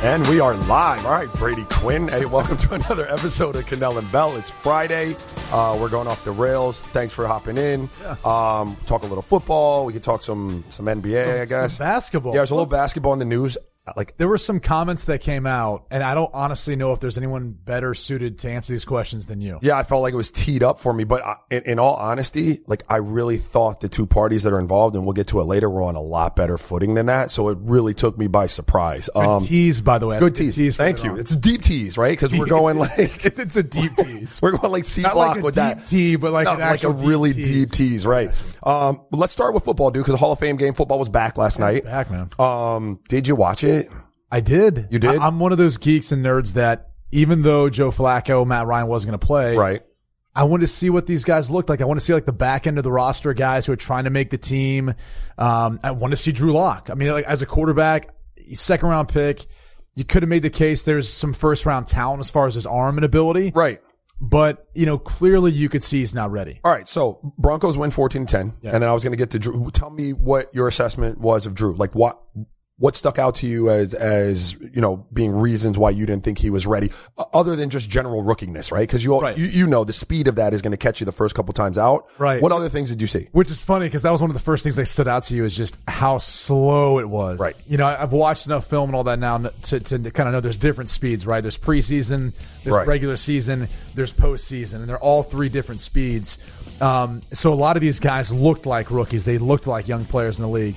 And we are live. All right, Brady Quinn. Hey, welcome to another episode of Cannell and Bell. It's Friday. Uh, we're going off the rails. Thanks for hopping in. Um, talk a little football. We could talk some some NBA, I guess. Some basketball. Yeah, there's a little basketball in the news. Like There were some comments that came out, and I don't honestly know if there's anyone better suited to answer these questions than you. Yeah, I felt like it was teed up for me, but I, in, in all honesty, like I really thought the two parties that are involved, and we'll get to it later, were on a lot better footing than that. So it really took me by surprise. Um, tease, by the way. good tease. Thank you. It's It's deep tease, right? Because we're going like it's, it's a deep tease. we're going like C Not block like a with deep that. tee, but like No, an like a deep really tease. deep tease, right? Um, let's start with football, dude, because the Hall of Fame game football was back last night. back, man. Um, did you watch it? I did. You did? I, am one of those geeks and nerds that even though Joe Flacco, Matt Ryan wasn't going to play, Right. I wanted to see what these guys looked like. I want to see like the back end of the roster guys who are trying to make the team. Um, I want to see Drew Lock. I mean, like as a quarterback, second round pick, you could have made the case there's some first round talent as far as his arm and ability, Right. but you know, clearly you could see he's not ready. All right. So Broncos win 14 10. And then I was going to get to Drew. Tell me what your assessment was of Drew. Like what, what stuck out to you as, as, you know, being reasons why you didn't think he was ready other than just general rookiness, right? Cause you, all Right. you, you know, the speed of that is going to catch you the first couple times out. Right. What other things did you see? Which is funny because that was one of the first things that stood out to you is just how slow it was. Right. You know, I've watched enough film and all that now to, to kind of know there's different speeds, right? There's preseason, there's Right. regular season, there's postseason, and they're all three different speeds. Um, so a lot of these guys looked like rookies. They looked like young players in the league.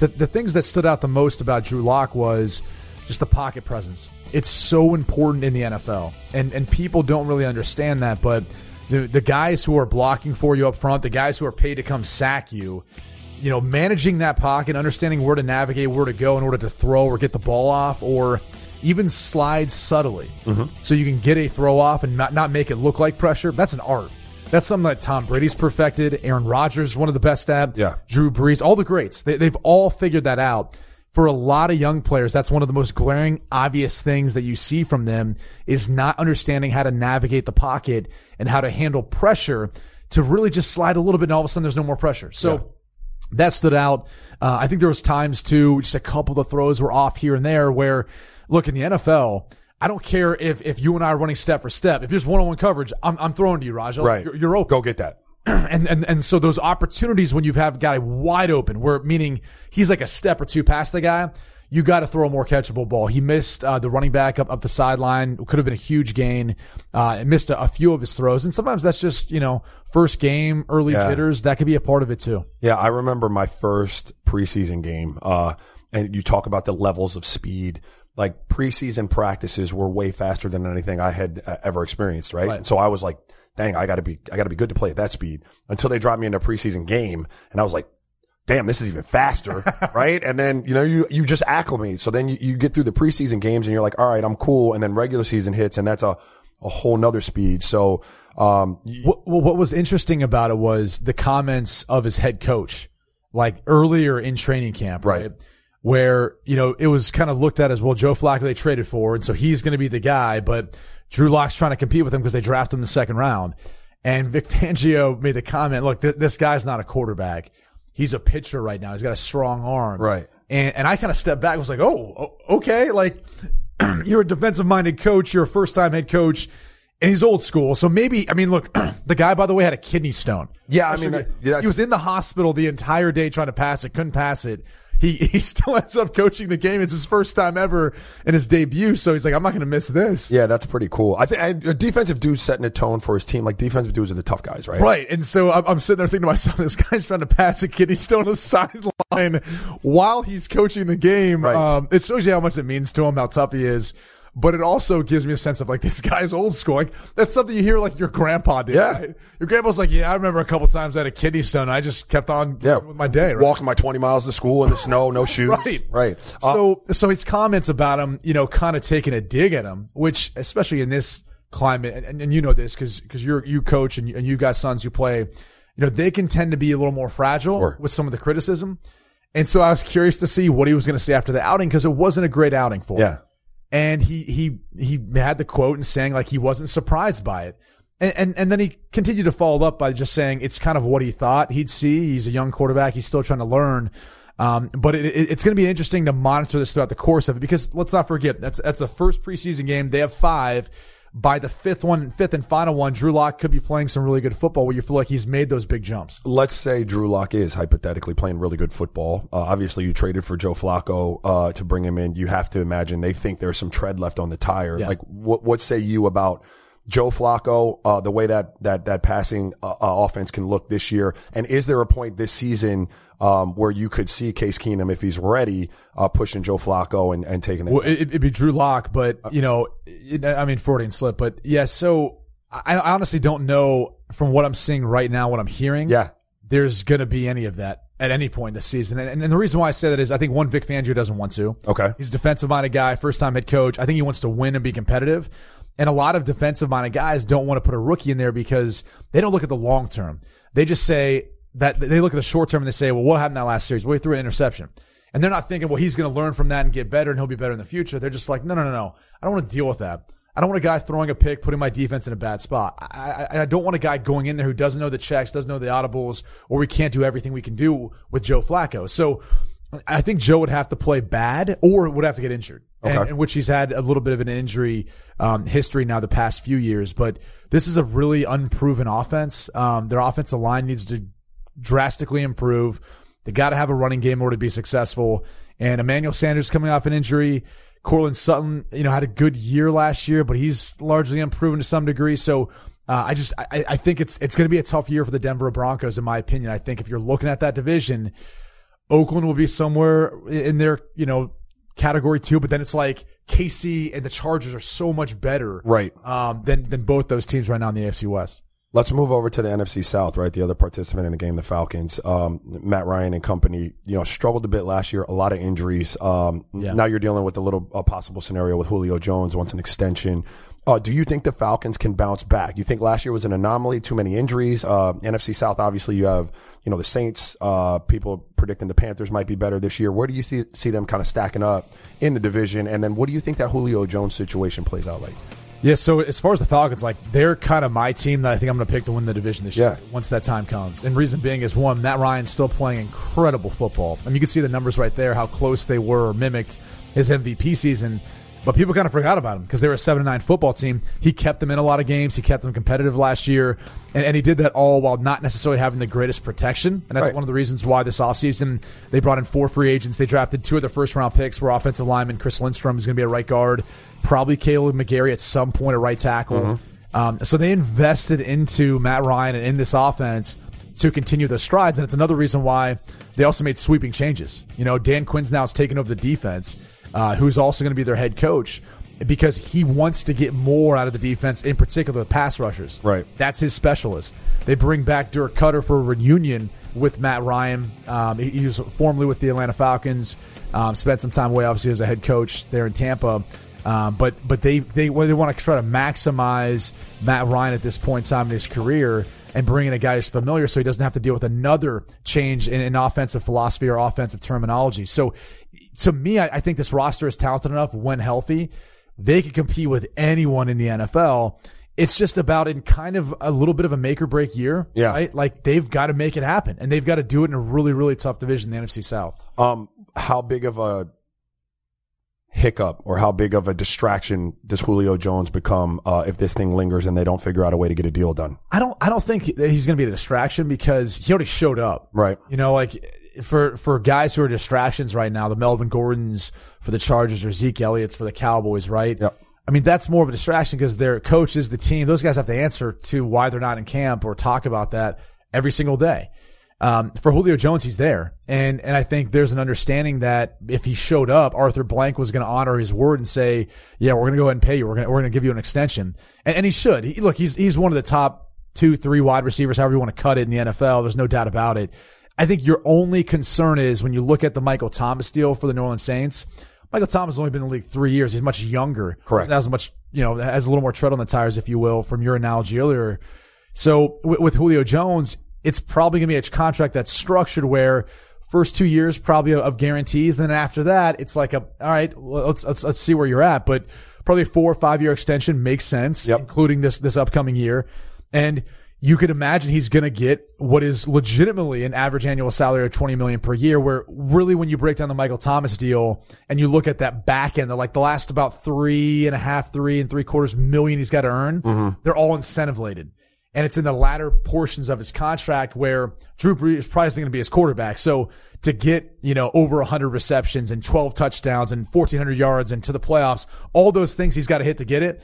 The, the things that stood out the most about Drew Lock was just the pocket presence. It's so important in the NFL, and and people don't really understand that. But the the guys who are blocking for you up front, the guys who are paid to come sack you, you know, managing that pocket, understanding where to navigate, where to go in order to throw or get the ball off, or even slide subtly, mm-hmm. so you can get a throw off and not not make it look like pressure. That's an art. That's something that Tom Brady's perfected. Aaron Rodgers is one of the best at. Yeah. Drew Brees, all the greats. They, they've all figured that out. For a lot of young players, that's one of the most glaring, obvious things that you see from them is not understanding how to navigate the pocket and how to handle pressure to really just slide a little bit and all of a sudden there's no more pressure. So that stood out. Uh, I think there was times too, just a couple of the throws were off here and there where, look, in the NFL, I don't care if, if you and I are running step for step. If there's one-on-one coverage, I'm, I'm throwing to you, Raja. Right. You're, you're open Go get that. and, and and so those opportunities when you've have a guy wide open, where meaning he's like a step or two past the guy, you got to throw a more catchable ball. He missed uh, the running back up up the sideline, could have been a huge gain. Uh, missed a, a few of his throws, and sometimes that's just you know first game, early Yeah. jitters. That could be a part of it too. Yeah, I remember my first preseason game. Uh, and you talk about the levels of speed. Like preseason practices were way faster than anything I had uh, ever experienced, right? Right. And so I was like, dang, I gotta be, I gotta be good to play at that speed until they dropped me into a preseason game. And I was like, damn, this is even faster, right? And then, you know, you, you just acclimate. So then you, you get through the preseason games and you're like, all right, I'm cool. And then regular season hits and that's a, a whole nother speed. So, um, What, well, what was interesting about it was the comments of his head coach, like earlier in training camp, right? Right. Where, you know, it was kind of looked at as, well, Joe Flacco they traded for, and so he's going to be the guy, but Drew Lock's trying to compete with him because they drafted him in the second round. And Vic Fangio made the comment, look, th- this guy's not a quarterback. He's a pitcher right now. He's got a strong arm. Right. And, and I kind of stepped back and was like, oh, okay. Like, you're a defensive minded coach. You're a first time head coach and he's old school. So maybe, I mean, look, the guy, by the way, had a kidney stone. Yeah, I mean, that- yeah, he was in the hospital the entire day trying to pass it, couldn't pass it. He, he still ends up coaching the game. It's his first time ever in his debut. So he's like, I'm not going to miss this. Yeah, that's pretty cool. I think a defensive dude setting a tone for his team. Like defensive dudes are the tough guys, right? Right. And so I'm, I'm sitting there thinking to myself, this guy's trying to pass a kid. He's still on the sideline while he's coaching the game. Right. Um, it shows you how much it means to him, how tough he is. But it also gives me a sense of like, this guy's old school. Like, that's something you hear like your grandpa did. Yeah. right? Your grandpa's like, yeah, I remember a couple times I had a kidney stone. I just kept on Yeah, with my day. Right? Walking my twenty miles to school in the snow, no shoes. Right. right. Uh, So, so his comments about him, you know, kind of taking a dig at him, which especially in this climate, and, and you know this because because you're you coach and you, and you got sons who play, you know, they can tend to be a little more fragile Sure. with some of the criticism. And so I was curious to see what he was going to say after the outing because it wasn't a great outing for him. And he, he, he had the quote and saying like he wasn't surprised by it. And, and, and then he continued to follow up by just saying it's kind of what he thought he'd see. He's a young quarterback. He's still trying to learn. Um, but it, it, it's going to be interesting to monitor this throughout the course of it because let's not forget that's that's the first preseason game. They have five. By the fifth one, fifth and final one, Drew Lock could be playing some really good football where you feel like he's made those big jumps. Let's say Drew Lock is hypothetically playing really good football. Uh, obviously, you traded for Joe Flacco uh, to bring him in. You have to imagine they think there's some tread left on the tire. Yeah. Like, what what say you about Joe Flacco, uh, the way that that that passing uh, uh, offense can look this year? And is there a point this season um, where you could see Case Keenum, if he's ready, uh, pushing Joe Flacco and, and taking it? Well, it, it'd be Drew Lock, but you know, it, I mean, Freudian slip, but yeah. So I, I honestly don't know from what I'm seeing right now, what I'm hearing. yeah, there's going to be any of that at any point this season. And, and the reason why I say that is I think one Vic Fangio doesn't want to. okay, He's a defensive minded guy, first time head coach. I think he wants to win and be competitive. And a lot of defensive minded guys don't want to put a rookie in there because they don't look at the long term. They just say that they look at the short term and they say, well, what happened that last series? Well, he threw an interception. And they're not thinking, well, he's going to learn from that and get better and he'll be better in the future. They're just like, no, no, no, no. I don't want to deal with that. I don't want a guy throwing a pick, putting my defense in a bad spot. I, I, I don't want a guy going in there who doesn't know the checks, doesn't know the audibles, or we can't do everything we can do with Joe Flacco. So I think Joe would have to play bad or would have to get injured, Okay. and, in which he's had a little bit of an injury um, history now the past few years. But this is a really unproven offense. Um, their offensive line needs to drastically improve. They got to have a running game in order to be successful. And Emmanuel Sanders coming off an injury. Courtland Sutton, you know, had a good year last year, but he's largely unproven to some degree. So uh, I just I, I think it's it's going to be a tough year for the Denver Broncos, in my opinion. I think if you're looking at that division, Oakland will be somewhere in their you know category two, but then it's like KC and the Chargers are so much better, right. Um, than than both those teams right now in the AFC West. Let's move over to the NFC South, right? The other participant in the game, the Falcons, um, Matt Ryan and company, you know, struggled a bit last year, a lot of injuries. Um, Yeah. now you're dealing with a little a possible scenario with Julio Jones wants an extension. Uh, do you think the Falcons can bounce back? You think last year was an anomaly, too many injuries? Uh, NFC South, obviously you have, you know, the Saints, uh, people predicting the Panthers might be better this year. Where do you see, see them kind of stacking up in the division? And then what do you think that Julio Jones situation plays out like? Yeah, so as far as the Falcons, like they're kind of my team that I think I'm going to pick to win the division this year. Once that time comes, and reason being is one, Matt Ryan's still playing incredible football. I mean, you can see the numbers right there, how close they were or mimicked his MVP season. But people kind of forgot about him because they were a seven nine football team. He kept them in a lot of games. He kept them competitive last year, and, and he did that all while not necessarily having the greatest protection. And that's Right. one of the reasons why this offseason they brought in four free agents. They drafted two of their first round picks were offensive lineman Chris Lindstrom is going to be a right guard, probably Kaleb McGary at some point a right tackle. Um, so they invested into Matt Ryan and in this offense to continue their strides. And it's another reason why they also made sweeping changes. You know, Dan Quinn's now is taking over the defense, uh, who's also going to be their head coach because he wants to get more out of the defense, in particular the pass rushers. Right. That's his specialist. They bring back Dirk Koetter for a reunion with Matt Ryan. Um, he, he was formerly with the Atlanta Falcons. Um, spent some time away, obviously, as a head coach there in Tampa. Um, but but they they well, they want to try to maximize Matt Ryan at this point in time in his career and bring in a guy who's familiar, so he doesn't have to deal with another change in, in offensive philosophy or offensive terminology. So to me, I, I think this roster is talented enough when healthy, they could compete with anyone in the NFL. It's just about in kind of a little bit of a make or break year, Yeah. right? Like they've got to make it happen, and they've got to do it in a really, really tough division, the NFC South. Um, how big of a hiccup or how big of a distraction does Julio Jones become uh, if this thing lingers and they don't figure out a way to get a deal done? I don't, I don't think that he's going to be a distraction because he already showed up. Right. You know, like for for guys who are distractions right now, the Melvin Gordons for the Chargers or Zeke Elliott's for the Cowboys, right? Yep. I mean, that's more of a distraction because their coaches, the team, those guys have to answer to why they're not in camp or talk about that every single day. Um, for Julio Jones, he's there, and and I think there's an understanding that if he showed up, Arthur Blank was going to honor his word and say, "Yeah, we're going to go ahead and pay you. We're going to we're going to give you an extension," and, and he should. He, look, he's he's one of the top two, three wide receivers, however you want to cut it in the NFL. There's no doubt about it. I think your only concern is when you look at the Michael Thomas deal for the New Orleans Saints. Michael Thomas has only been in the league three years. He's much younger. Correct. Has much, you know, has a little more tread on the tires, if you will, from your analogy earlier. So with, with Julio Jones, it's probably going to be a contract that's structured where first two years probably of guarantees. Then after that, it's like a, all right, let's, let's, let's see where you're at. But probably a four or five year extension makes sense, Yep. including this, this upcoming year. And you could imagine he's going to get what is legitimately an average annual salary of 20 million per year where really when you break down the michael thomas deal and you look at that back end like the last about three and a half three and three quarters million he's got to earn mm-hmm. they're all incentive laden and it's in the latter portions of his contract where Drew Brees is probably going to be his quarterback. So to get, you know, over 100 receptions and 12 touchdowns and 1400 yards and to the playoffs, all those things he's got to hit to get it.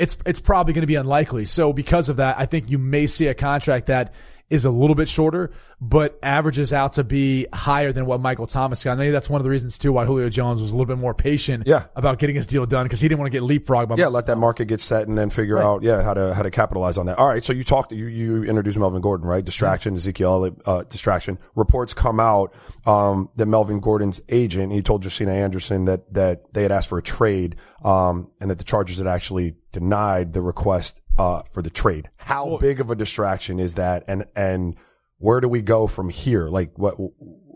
It's, it's probably going to be unlikely. So because of that, I think you may see a contract that is a little bit shorter, but averages out to be higher than what Michael Thomas got. Maybe that's one of the reasons too why Julio Jones was a little bit more patient Yeah. about getting his deal done because he didn't want to get leapfrogged by Yeah, let that market get set and then figure out yeah how to how to capitalize on that. All right, so you talked you you introduced Melvin Gordon right? Distraction, Ezekiel uh, distraction. Reports come out um, that Melvin Gordon's agent he told Josina Anderson that that they had asked for a trade um, and that the Chargers had actually denied the request uh, for the trade. How big of a distraction is that? And and where do we go from here? Like what?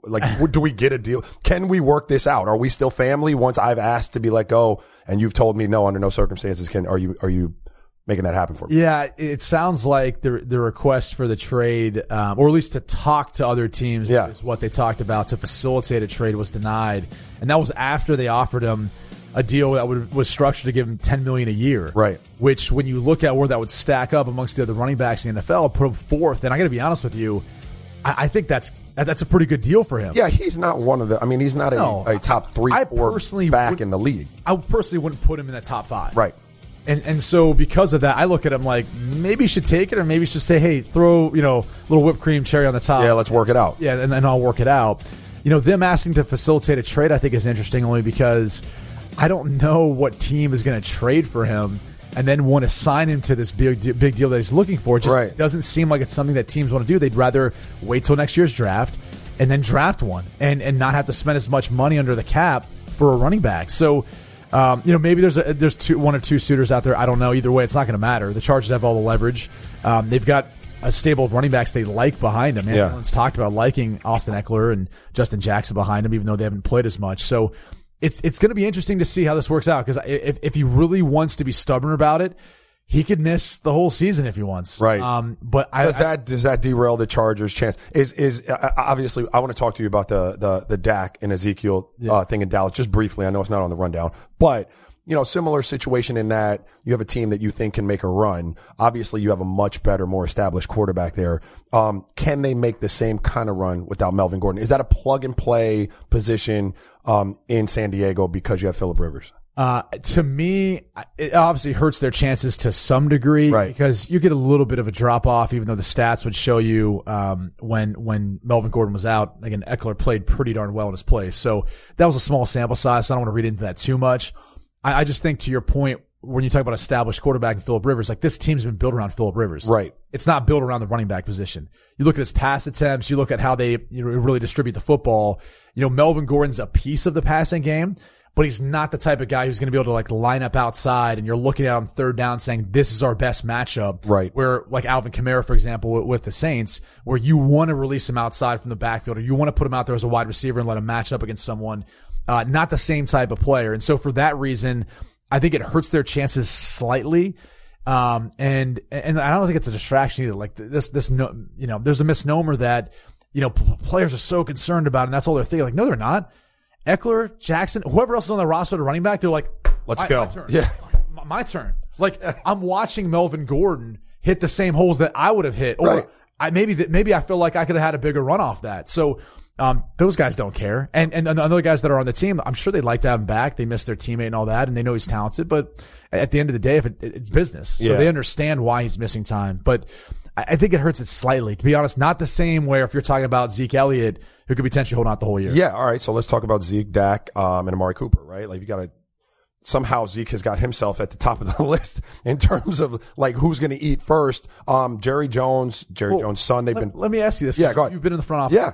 Like, do we get a deal? Can we work this out? Are we still family? Once I've asked to be let go, and you've told me no, under no circumstances can. Are you are you making that happen for me? Yeah, it sounds like the the request for the trade, um, or at least to talk to other teams, Yeah. is what they talked about to facilitate a trade was denied, and that was after they offered him a deal that would, was structured to give him ten million a year. Right. Which, when you look at where that would stack up amongst the other running backs in the NFL, put him fourth. And I got to be honest with you, I, I think that's that's a pretty good deal for him. Yeah, he's not one of the. I mean, he's not a, No, a top three, I four personally back in the league. I personally wouldn't put him in the top five. Right. And and so because of that, I look at him like maybe you should take it, or maybe you should say, hey, throw you know a little whipped cream cherry on the top. Yeah, let's work it out. Yeah, and then I'll work it out. You know, them asking to facilitate a trade, I think is interesting only because I don't know what team is going to trade for him and then want to sign him to this big big deal that he's looking for. It just Right. doesn't seem like it's something that teams want to do. They'd rather wait till next year's draft and then draft one and and not have to spend as much money under the cap for a running back. So. Um, you know, maybe there's a, there's two, one or two suitors out there. I don't know. Either way, it's not going to matter. The Chargers have all the leverage. Um, they've got a stable of running backs they like behind them. Yeah. Everyone's talked about liking Austin Ekeler and Justin Jackson behind him, even though they haven't played as much. So it's it's going to be interesting to see how this works out because if if he really wants to be stubborn about it, he could miss the whole season if he wants. Right. Um. But I, Does I- that does that derail the Chargers' chance? Is is uh, obviously I want to talk to you about the the the Dak and Ezekiel uh, thing in Dallas just briefly. I know it's not on the rundown, but you know, similar situation in that you have a team that you think can make a run. Obviously, you have a much better, more established quarterback there. Um, can they make the same kind of run without Melvin Gordon? Is that a plug and play position um, in San Diego because you have Philip Rivers? Uh, to me, it obviously hurts their chances to some degree Right. because you get a little bit of a drop off, even though the stats would show you, um, when, when Melvin Gordon was out, again, Ekeler played pretty darn well in his place. So that was a small sample size. So I don't want to read into that too much. I, I just think to your point, when you talk about established quarterback and Philip Rivers, like this team's been built around Philip Rivers. Right. It's not built around the running back position. You look at his pass attempts, you look at how they you know, really distribute the football. You know, Melvin Gordon's a piece of the passing game, but he's not the type of guy who's going to be able to like line up outside and you're looking at him third down saying, this is our best matchup. Right. Where like Alvin Kamara, for example, with, with the Saints, where you want to release him outside from the backfield or you want to put him out there as a wide receiver and let him match up against someone. Uh, not the same type of player. And so for that reason, I think it hurts their chances slightly. Um, and, and I don't think it's a distraction either. Like this, this, no, you know, there's a misnomer that, you know, p- players are so concerned about, it and that's all they're thinking. Like, no, they're not. Ekeler, Jackson, whoever else is on the roster to running back, they're like, Let's "My- go." My turn. Yeah. My, my turn. Like, I'm watching Melvin Gordon hit the same holes that I would have hit, or Right. I maybe that maybe I feel like I could have had a bigger run off that. So. Um, those guys don't care. And, and the other guys that are on the team, I'm sure they'd like to have him back. They miss their teammate and all that, and they know he's talented, but at the end of the day, if it, it's business, so Yeah. they understand why he's missing time. But I, I think it hurts it slightly, to be honest, not the same where if you're talking about Zeke Elliott, who could potentially hold out the whole year. Yeah. All right. So let's talk about Zeke, Dak, um, and Amari Cooper, right? Like you got to somehow Zeke has got himself at the top of the list in terms of like who's going to eat first. Um, Jerry Jones, Jerry Well, Jones' son, they've Let, been, let me ask you this. Yeah, go ahead. You've been in the front office. yeah,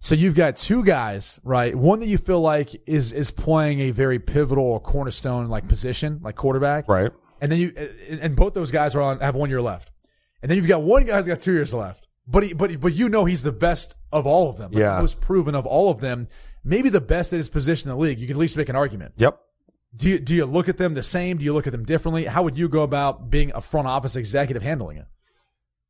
So you've got two guys, right? One that you feel like is is playing a very pivotal or cornerstone like position, like quarterback, right. And then you and both those guys are on have one year left, and then you've got one guy who's got two years left. But he, but he, but you know he's the best of all of them, like Yeah. most proven of all of them. Maybe the best at his position in the league. You can at least make an argument. Yep. Do you do you look at them the same? Do you look at them differently? How would you go about being a front office executive handling it?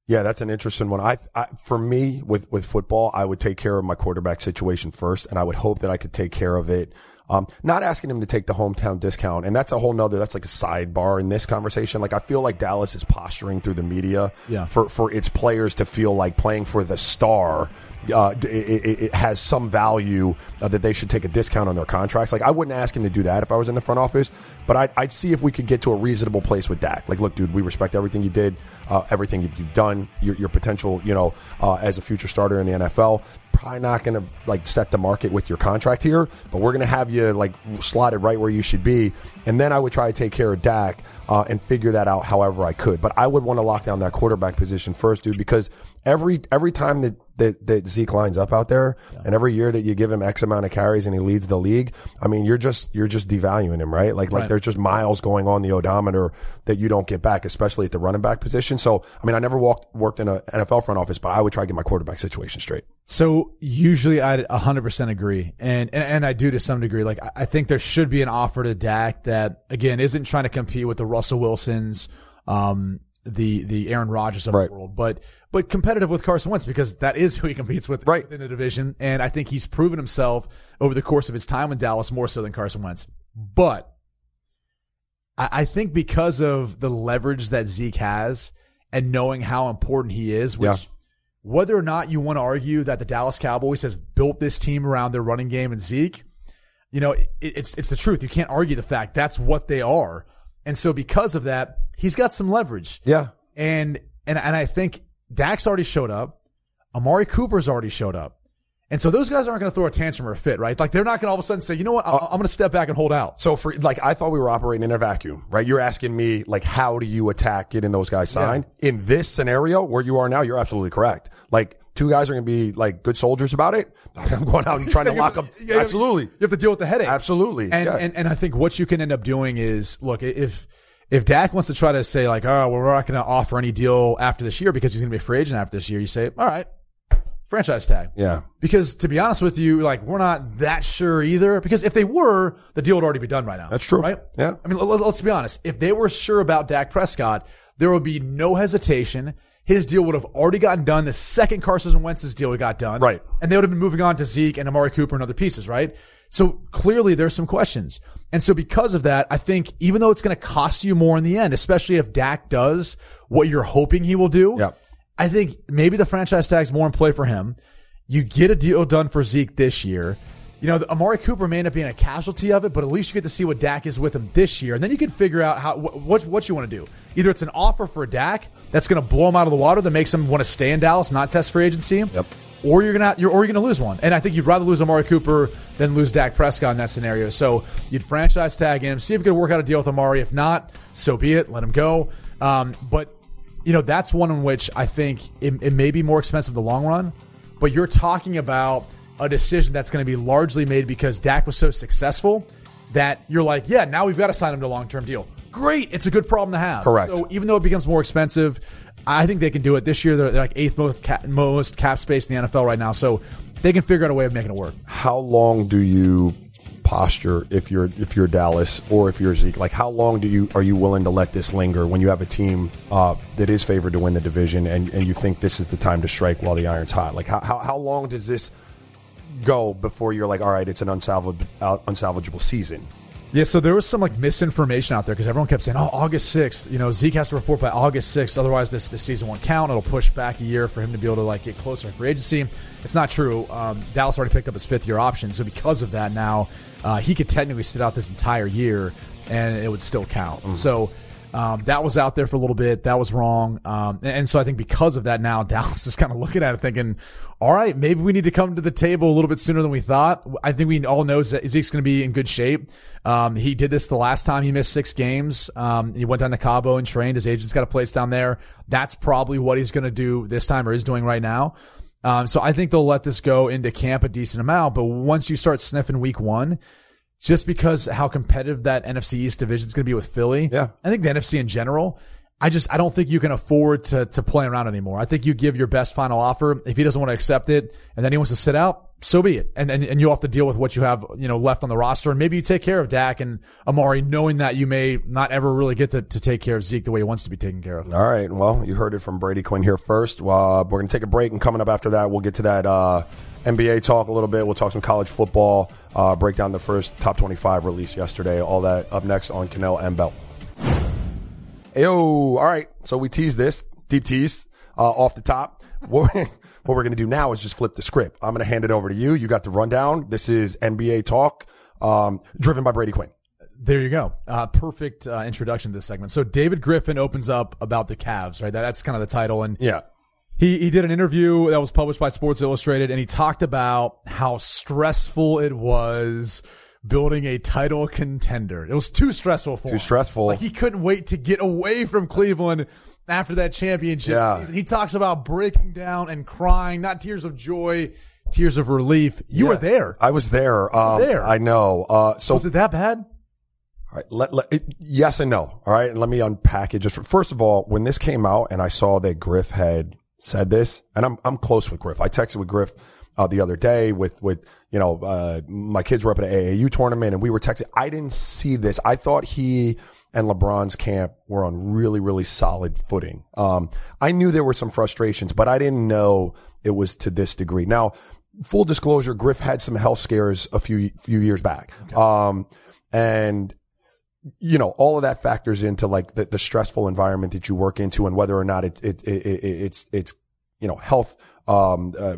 Yeah, that's an interesting one. I, I, for me with with football, I would take care of my quarterback situation first, and I would hope that I could take care of it. Um, not asking him to take the hometown discount, and that's a whole nother. That's like a sidebar in this conversation. Like I feel like Dallas is posturing through the media Yeah. for for its players to feel like playing for the star. Uh, it, it, it has some value uh, that they should take a discount on their contracts. Like I wouldn't ask him to do that if I was in the front office, but I'd, I'd see if we could get to a reasonable place with Dak. Like, look, dude, we respect everything you did, uh, everything you've you've done, your, your potential, you know, uh, as a future starter in the NFL. Probably not going to like set the market with your contract here, but we're going to have you like slotted right where you should be, and then I would try to take care of Dak uh, and figure that out however I could. But I would want to lock down that quarterback position first, dude, because every every time that that, that Zeke lines up out there, and every year that you give him X amount of carries and he leads the league, I mean, you're just you're just devaluing him, right? Like like there's just miles going on the odometer that you don't get back, especially at the running back position. So, I mean, I never walked worked in a NFL front office, but I would try to get my quarterback situation straight. So usually I'd 100% agree. And, and, and I do to some degree. Like, I- I think there should be an offer to Dak that, again, isn't trying to compete with the Russell Wilsons, um, the, the Aaron Rodgers of Right. the world, but, but competitive with Carson Wentz because that is who he competes with Right. in the division. And I think he's proven himself over the course of his time in Dallas more so than Carson Wentz. But I, I think because of the leverage that Zeke has and knowing how important he is, which Yeah. whether or not you want to argue that the Dallas Cowboys has built this team around their running game and Zeke, you know, it, it's it's the truth. You can't argue the fact that's what they are. And so because of that, he's got some leverage. Yeah. And and and I think Dak's already showed up. Amari Cooper's already showed up. And so those guys aren't going to throw a tantrum or a fit, right? Like they're not going to all of a sudden say, you know what, I- I'm going to step back and hold out. So for like, I thought we were operating in a vacuum, right? You're asking me like, how do you attack getting those guys signed in this scenario where you are now? You're absolutely correct. Like, two guys are going to be like good soldiers about it. I'm going out and trying to lock up. You have- Absolutely. You have to deal with the headache. Absolutely. And, yeah. and and I think what you can end up doing is look if if Dak wants to try to say like, oh, well, we're not going to offer any deal after this year because he's going to be a free agent after this year. You say, all right, franchise tag. yeah. Because to be honest with you, like we're not that sure either. Because if they were, the deal would already be done right now. That's true. right? Yeah. I mean, let, us be honest. If they were sure about Dak Prescott, there would be no hesitation. His deal would have already gotten done the second Carson Wentz's deal got done. Right. And they would have been moving on to Zeke and Amari Cooper and other pieces, right? So clearly there's some questions. And so because of that, I think even though it's going to cost you more in the end, especially if Dak does what you're hoping he will do, Yep. I think maybe the franchise tag's more in play for him. You get a deal done for Zeke this year. You know, the- Amari Cooper may end up being a casualty of it, but at least you get to see what Dak is with him this year, and then you can figure out how wh- what what you want to do. Either it's an offer for Dak that's going to blow him out of the water that makes him want to stay in Dallas, not test free agency. Yep. Or you're gonna you're or you're gonna lose one, and I think you'd rather lose Amari Cooper than lose Dak Prescott in that scenario. So you'd franchise tag him, see if you can work out a deal with Amari. If not, so be it. Let him go. Um, but you know that's one in which I think it, it may be more expensive in the long run. But you're talking about a decision that's going to be largely made because Dak was so successful that you're like, yeah, now we've got to sign him to a long term deal. Great, it's a good problem to have. Correct. So even though it becomes more expensive, I think they can do it this year. They're, they're like eighth most cap, most cap space in the NFL right now, so they can figure out a way of making it work. How long do you posture if you're if you're Dallas or if you're Zeke? Like how long do you are you willing to let this linger when you have a team uh, that is favored to win the division and, and you think this is the time to strike while the iron's hot? Like how how, how long does this go before you're like, all right, it's an uh, unsalvageable season? Yeah, so there was some like misinformation out there because everyone kept saying, "Oh, August sixth, you know, Zeke has to report by August sixth, otherwise this this season won't count. It'll push back a year for him to be able to like get closer in free agency." It's not true. Um, Dallas already picked up his fifth year option, so because of that, now uh, he could technically sit out this entire year and it would still count. So. Um, that was out there for a little bit. That was wrong. Um, and, and so I think because of that, now Dallas is kind of looking at it thinking, all right, maybe we need to come to the table a little bit sooner than we thought. I think we all know that Zeke's going to be in good shape. Um, he did this the last time he missed six games. Um, he went down to Cabo and trained. His agent's got a place down there. That's probably what he's going to do this time or is doing right now. Um, so I think they'll let this go into camp a decent amount. But once you start sniffing week one, just because how competitive that NFC East division is going to be with Philly. Yeah. I think the NFC in general, I just, I don't think you can afford to, to play around anymore. I think you give your best final offer. If he doesn't want to accept it and then he wants to sit out, so be it. And, and and you'll have to deal with what you have, you know, left on the roster. And maybe you take care of Dak and Amari, knowing that you may not ever really get to, to take care of Zeke the way he wants to be taken care of. All right. Well, you heard it from Brady Quinn here first. Uh, we're going to take a break, and coming up after that, we'll get to that uh, NBA talk a little bit. We'll talk some college football, uh, break down the first top 25 release yesterday. All that up next on Cannell and Bell. Yo, all right. So we tease this, deep tease, uh, off the top. what we're going to do now is just flip the script. I'm going to hand it over to you. You got the rundown. This is NBA talk, um, driven by Brady Quinn. There you go. Uh, perfect uh, introduction to this segment. So David Griffin opens up about the Cavs, right? That, that's kind of the title. And Yeah. he, he did an interview that was published by Sports Illustrated and he talked about how stressful it was building a title contender. It was too stressful for him. Too stressful. Like he couldn't wait to get away from Cleveland after that championship Yeah. season. He talks about breaking down and crying, not tears of joy, tears of relief. You were there. I was there. Um, there. I know. Uh, so Was it that bad? All right, let, let, it, yes and no. All right, and let me unpack it. Just first of all, when this came out and I saw that Griff had said this, and I'm I'm close with Griff. I texted with Griff uh, the other day with with you know uh, my kids were up at an AAU tournament and we were texting. I didn't see this. I thought he and LeBron's camp were on really really solid footing. Um, I knew there were some frustrations, but I didn't know it was to this degree. Now, full disclosure, Griff had some health scares a few few years back. Um, and you know, all of that factors into like the, the stressful environment that you work into and whether or not it, it, it, it it's, it's, you know, health, um, uh,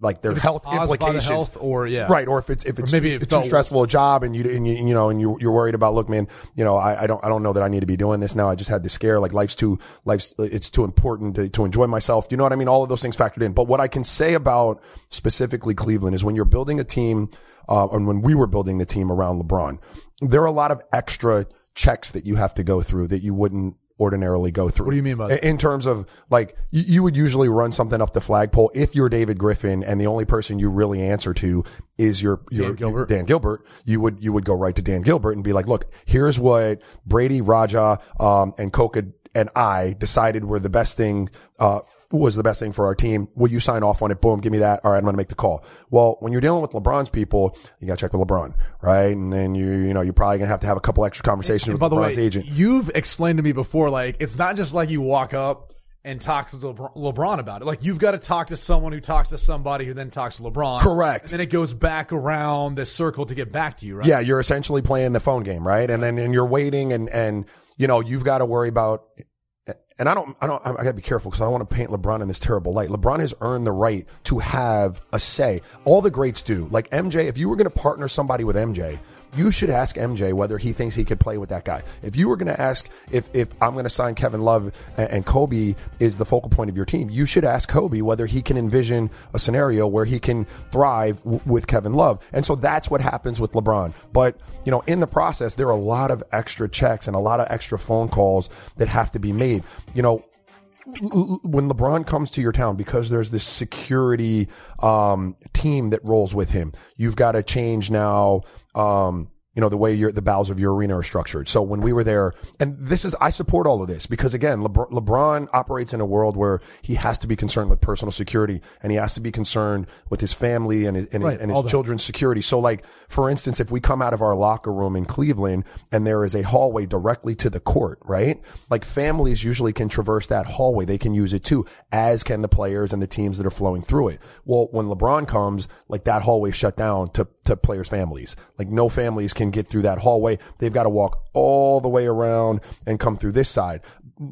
like their If it's caused health implications. health or yeah. Right. Or if it's, if it's, maybe too, it it's too stressful a job and you, and you, you know, and you, you're worried about, look, man, you know, I, I don't, I don't know that I need to be doing this now. I just had this scare. Like life's too, life's, it's too important to, to enjoy myself. You know what I mean? All of those things factored in. But what I can say about specifically Cleveland is when you're building a team, uh, and when we were building the team around LeBron, there are a lot of extra checks that you have to go through that you wouldn't ordinarily go through. What do you mean by that? In terms of like, you, you would usually run something up the flagpole if you're David Griffin and the only person you really answer to is your, your Dan Gilbert. Dan Gilbert. You would, you would go right to Dan Gilbert and be like, look, here's what Brady, Raja, um, and Coca and I decided were the best thing, uh, was the best thing for our team. Will you sign off on it? Boom, give me that. All right, I'm going to make the call. Well, when you're dealing with LeBron's people, you got to check with LeBron, right? And then you, you know, you're probably going to have to have a couple extra conversations And with by the LeBron's way, agent. you've explained to me before, like it's not just like you walk up and talk to LeBron, LeBron about it. Like you've got to talk to someone who talks to somebody who then talks to LeBron. Correct. And then it goes back around this circle to get back to you, right? Yeah, you're essentially playing the phone game, right? And then and you're waiting and and you know, you've got to worry about and I don't I don't I got to be careful cuz I don't want to paint LeBron in this terrible light. LeBron has earned the right to have a say. All the greats do. Like MJ, if you were going to partner somebody with MJ, you should ask MJ whether he thinks he could play with that guy. If you were going to ask if if I'm going to sign Kevin Love and, and Kobe is the focal point of your team, you should ask Kobe whether he can envision a scenario where he can thrive w- with Kevin Love. And so that's what happens with LeBron. But, you know, in the process, there are a lot of extra checks and a lot of extra phone calls that have to be made. You know, when LeBron comes to your town, because there's this security um, team that rolls with him, you've got to change now. Um, you know the way your the bowels of your arena are structured. So when we were there, and this is I support all of this because again, Lebr- LeBron operates in a world where he has to be concerned with personal security and he has to be concerned with his family and his, and, Right, and his children's security. So like for instance, if we come out of our locker room in Cleveland and there is a hallway directly to the court, right? Like families usually can traverse that hallway. They can use it too, as can the players and the teams that are flowing through it. Well, when LeBron comes, like that hallway shut down to, to players' families. Like no families can get through that hallway. They've got to walk all the way around and come through this side.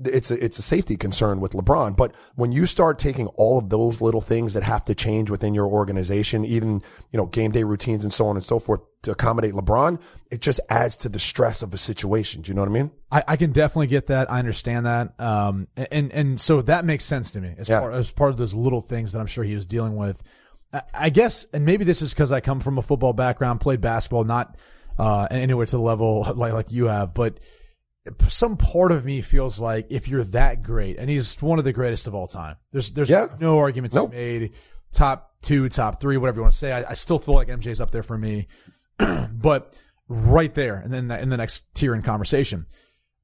It's a, it's a safety concern with LeBron. But when you start taking all of those little things that have to change within your organization, even, you know, game day routines and so on and so forth to accommodate LeBron, it just adds to the stress of a situation. Do you know what I mean? I, I can definitely get that. I understand that. Um, and, and so that makes sense to me as Yeah. part, as part of those little things that I'm sure he was dealing with. I, I guess, and maybe this is because I come from a football background, played basketball, not, uh, anywhere to the level like, like you have, but some part of me feels like if you're that great, and he's one of the greatest of all time, there's, there's Yeah. no argument to Nope. made. Top two, top three, whatever you want to say. I, I still feel like MJ's up there for me, but right there, and then in the next tier in conversation.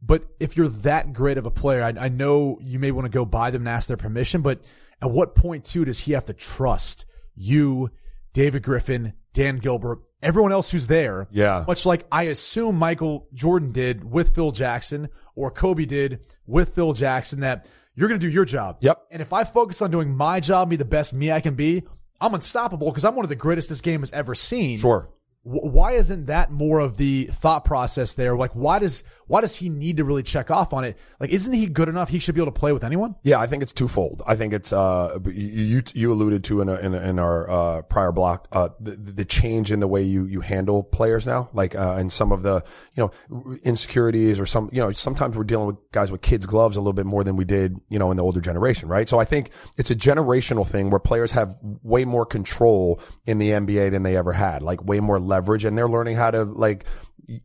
But if you're that great of a player, I, I know you may want to go by them and ask their permission, but at what point too does he have to trust you David Griffin, Dan Gilbert, everyone else who's there. Yeah. Much like I assume Michael Jordan did with Phil Jackson or Kobe did with Phil Jackson that you're going to do your job. Yep. And if I focus on doing my job, be the best me I can be, I'm unstoppable because I'm one of the greatest this game has ever seen. Sure. Why isn't that more of the thought process there? Like, why does why does he need to really check off on it? Like, isn't he good enough? He should be able to play with anyone. Yeah, I think it's twofold. I think it's uh you you, you alluded to in a, in, a, in our uh, prior block uh the, the change in the way you you handle players now, like uh and some of the you know insecurities or some you know sometimes we're dealing with guys with kids gloves a little bit more than we did you know in the older generation, right? So I think it's a generational thing where players have way more control in the NBA than they ever had, like way more leverage, and they're learning how to like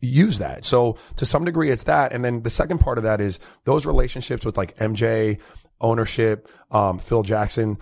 use that. So to some degree, it's that. And then the second part of that is those relationships with like MJ, ownership, um, Phil Jackson,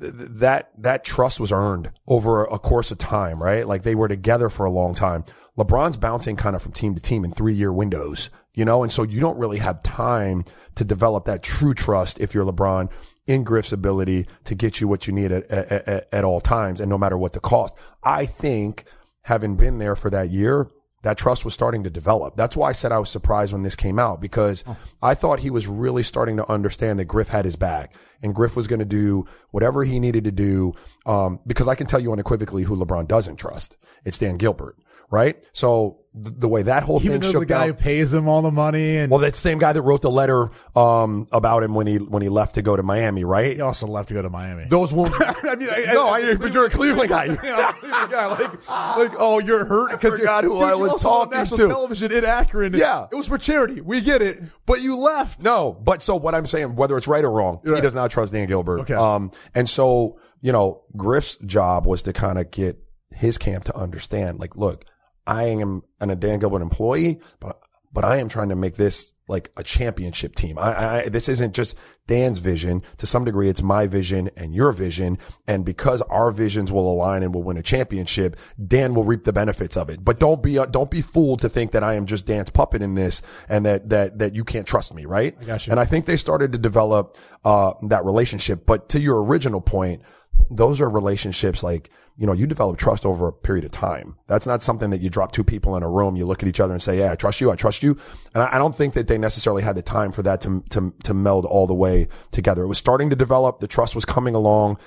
th- that, that trust was earned over a course of time, right? Like they were together for a long time. LeBron's bouncing kind of from team to team in three year windows, you know, and so you don't really have time to develop that true trust if you're LeBron in Griff's ability to get you what you need at, at, at, at all times and no matter what the cost. I think having been there for that year, that trust was starting to develop. That's why I said I was surprised when this came out because oh. I thought he was really starting to understand that Griff had his back and Griff was going to do whatever he needed to do. Um, because I can tell you unequivocally who LeBron doesn't trust. It's Dan Gilbert right? So the, the way that whole Even thing shook the guy out, who pays him all the money and well, that same guy that wrote the letter um, about him when he when he left to go to Miami, right? he also left to go to Miami. Those ones. I mean, I, no, I, but you're a Cleveland guy. you know, yeah, like, like, oh, you're hurt because you forgot who I was also on talking national to. Television in Akron. Yeah. it was for charity. We get it, but you left. No, but so what I'm saying, whether it's right or wrong, he does not trust Dan Gilbert. Okay. Um, and so, you know, Griff's job was to kind of get his camp to understand, like, look, I am an, a Dan Gilbert employee, but, but I am trying to make this like a championship team. I, I, this isn't just Dan's vision. To some degree, it's my vision and your vision. And because our visions will align and will win a championship, Dan will reap the benefits of it. But don't be, uh, don't be fooled to think that I am just Dan's puppet in this and that, that, that you can't trust me, right? I. And I think they started to develop, uh, that relationship. But to your original point, those are relationships like, you know, you develop trust over a period of time. That's not something that you drop two people in a room, you look at each other and say, yeah, I trust you, I trust you. And I, I don't think that they necessarily had the time for that to, to, to meld all the way together. It was starting to develop. The trust was coming along,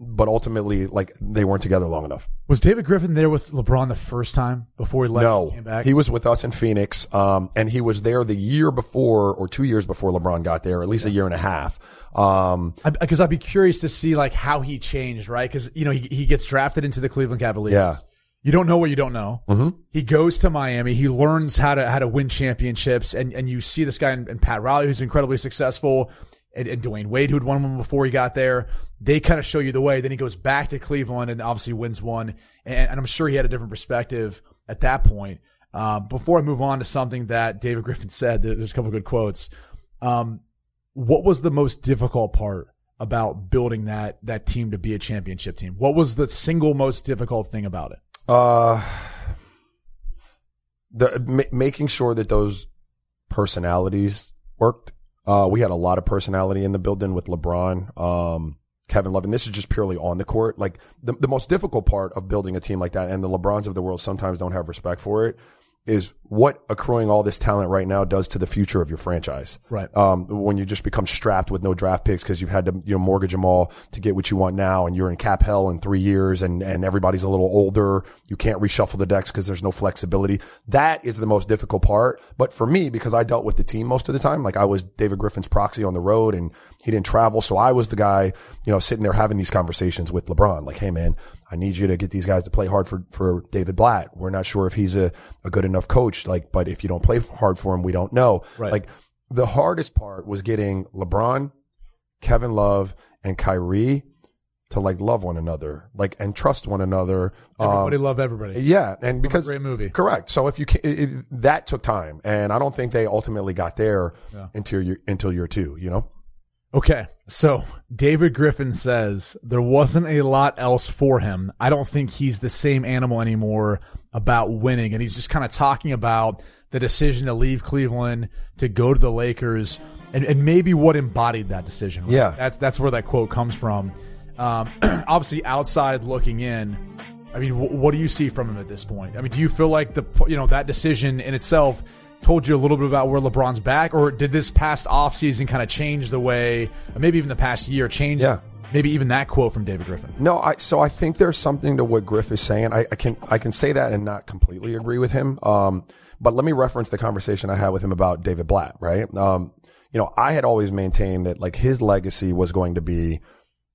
but ultimately, like, they weren't together long enough. Was David Griffin there with LeBron the first time before he left? No, and came back. he was with us in Phoenix, um, and he was there the year before or two years before LeBron got there, at least a year and a half. Um, because I'd be curious to see like how he changed, right? Because you know he he gets drafted into the Cleveland Cavaliers. Yeah. You don't know what you don't know. Mm-hmm. He goes to Miami. He learns how to how to win championships, and and you see this guy and, in Pat Riley, who's incredibly successful, and, and Dwyane Wade, who'd won one before he got there. They kind of show you the way. Then he goes back to Cleveland and obviously wins one. And, and I'm sure he had a different perspective at that point. Um, before I move on to something that David Griffin said, there- there's a couple good quotes. Um, what was the most difficult part about building that that team to be a championship team? What was the single most difficult thing about it? Uh, the ma- making sure that those personalities worked. Uh, we had a lot of personality in the building with LeBron, um, Kevin Love, and this is just purely on the court. Like the, the most difficult part of building a team like that, and the LeBrons of the world sometimes don't have respect for it, is what accruing all this talent right now does to the future of your franchise. Right. Um, when you just become strapped with no draft picks because you've had to, you know, mortgage them all to get what you want now and you're in cap hell in three years and, and everybody's a little older. You can't reshuffle the decks because there's no flexibility. That is the most difficult part. But for me, because I dealt with the team most of the time, like I was David Griffin's proxy on the road and he didn't travel. So I was the guy, you know, sitting there having these conversations with LeBron. Like, Hey man, I need you to get these guys to play hard for, for David Blatt. We're not sure if he's a, a good enough coach. Like, but if you don't play hard for him, we don't know. Right. Like the hardest part was getting LeBron, Kevin Love, and Kyrie to like love one another, like and trust one another. Everybody Um, love everybody. yeah, and because great movie. correct. So if you can, it, it, that took time, and I don't think they ultimately got there Yeah. until year until year two. You know, Okay, so David Griffin says there wasn't a lot else for him. I don't think he's the same animal anymore about winning, and he's just kind of talking about the decision to leave Cleveland to go to the Lakers, and, and maybe what embodied that decision. right? Yeah. that's that's where that quote comes from. Um, obviously, outside looking in, I mean, wh- what do you see from him at this point? I mean, do you feel like the you know that decision in itself told you a little bit about where LeBron's back, or did this past offseason kind of change the way, maybe even the past year, change? Yeah. Maybe even that quote from David Griffin. No, I, so I think there's something to what Griff is saying. I, I can I can say that and not completely agree with him. Um, but let me reference the conversation I had with him about David Blatt. Right. Um, you know, I had always maintained that like his legacy was going to be,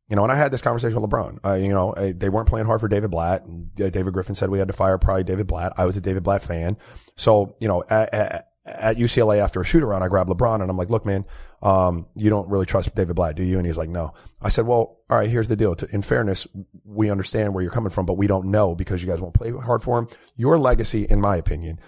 you know, and I had this conversation with LeBron. Uh, you know, uh, they weren't playing hard for David Blatt. And, uh, David Griffin said we had to fire probably David Blatt. I was a David Blatt fan. So, you know, at, at, at UCLA after a shoot around, I grabbed LeBron and I'm like, look, man, um, you don't really trust David Blatt, do you? And he's like, no. I said, well, all right, here's the deal. In fairness, we understand where you're coming from, but we don't know because you guys won't play hard for him. Your legacy, in my opinion,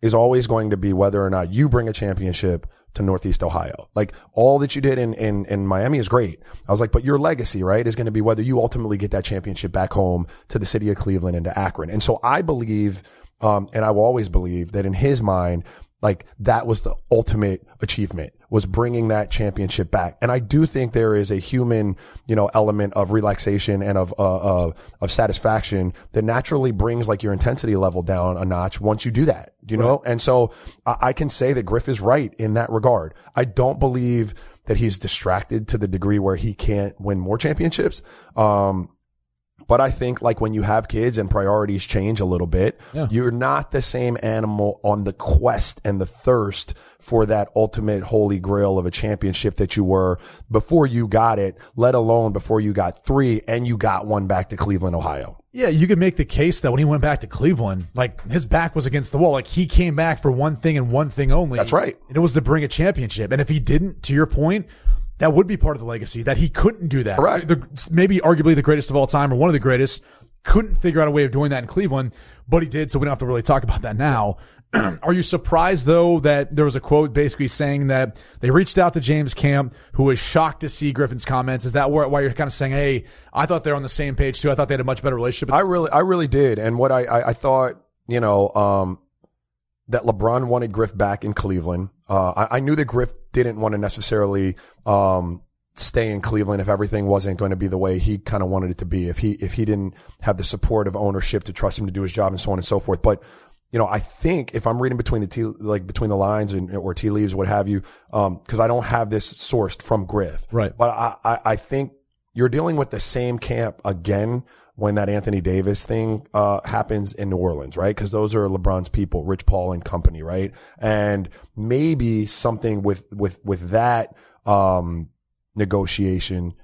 is always going to be whether or not you bring a championship to Northeast Ohio. Like all that you did in, in, in Miami is great. I was like, but your legacy, right, is going to be whether you ultimately get that championship back home to the city of Cleveland and to Akron. And so I believe, um, and I will always believe that in his mind, like that was the ultimate achievement was bringing that championship back. And I do think there is a human, you know, element of relaxation and of, uh, uh, of satisfaction that naturally brings like your intensity level down a notch once you do that, you know? And so I, I can say that Griff is right in that regard. I don't believe that he's distracted to the degree where he can't win more championships. Um, but I think like when you have kids and priorities change a little bit, Yeah. you're not the same animal on the quest and the thirst for that ultimate holy grail of a championship that you were before you got it, let alone before you got three and you got one back to Cleveland, Ohio. Yeah, you could make the case that when he went back to Cleveland, like his back was against the wall. Like he came back for one thing and one thing only. That's right. And it was to bring a championship. And if he didn't, to your point, that would be part of the legacy that he couldn't do that. Correct. The, maybe arguably the greatest of all time or one of the greatest couldn't figure out a way of doing that in Cleveland, but he did. So we don't have to really talk about that now. Are you surprised though that there was a quote basically saying that they reached out to James Camp, who was shocked to see Griffin's comments? Is that where, why you're kind of saying, "Hey, I thought they're on the same page too. I thought they had a much better relationship." I really, I really did. And what I, I, I thought, you know, um, that LeBron wanted Griff back in Cleveland. Uh, I, I knew that Griff didn't want to necessarily, um, stay in Cleveland if everything wasn't going to be the way he kind of wanted it to be. If he, if he didn't have the support of ownership to trust him to do his job and so on and so forth. But, you know, I think if I'm reading between the tea, like between the lines and, or tea leaves, what have you, um, cause I don't have this sourced from Griff. Right. But I, I, I think you're dealing with the same camp again when that Anthony Davis thing uh, happens in New Orleans, right? Because those are LeBron's people, Rich Paul and company, right? And maybe something with with with that um, negotiation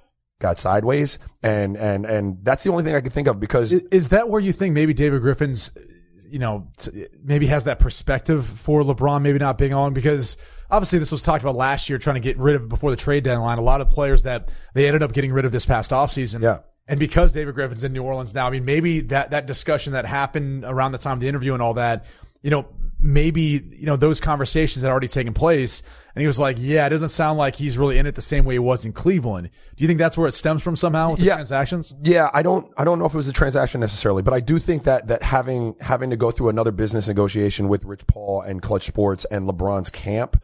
got sideways, and and and that's the only thing I can think of because Is, is that where you think maybe David Griffin's, you know, t- maybe has that perspective for LeBron maybe not being on? Because obviously this was talked about last year, trying to get rid of before the trade deadline. A lot of players that they ended up getting rid of this past offseason. Yeah. And because David Griffin's in New Orleans now, I mean, maybe that, that discussion that happened around the time of the interview and all that, you know, maybe, you know, those conversations had already taken place. And he was like, yeah, it doesn't sound like he's really in it the same way he was in Cleveland. Do you think that's where it stems from somehow with the Yeah. transactions? Yeah, I don't, I don't know if it was a transaction necessarily, but I do think that, that having, having to go through another business negotiation with Rich Paul and Klutch Sports and LeBron's camp,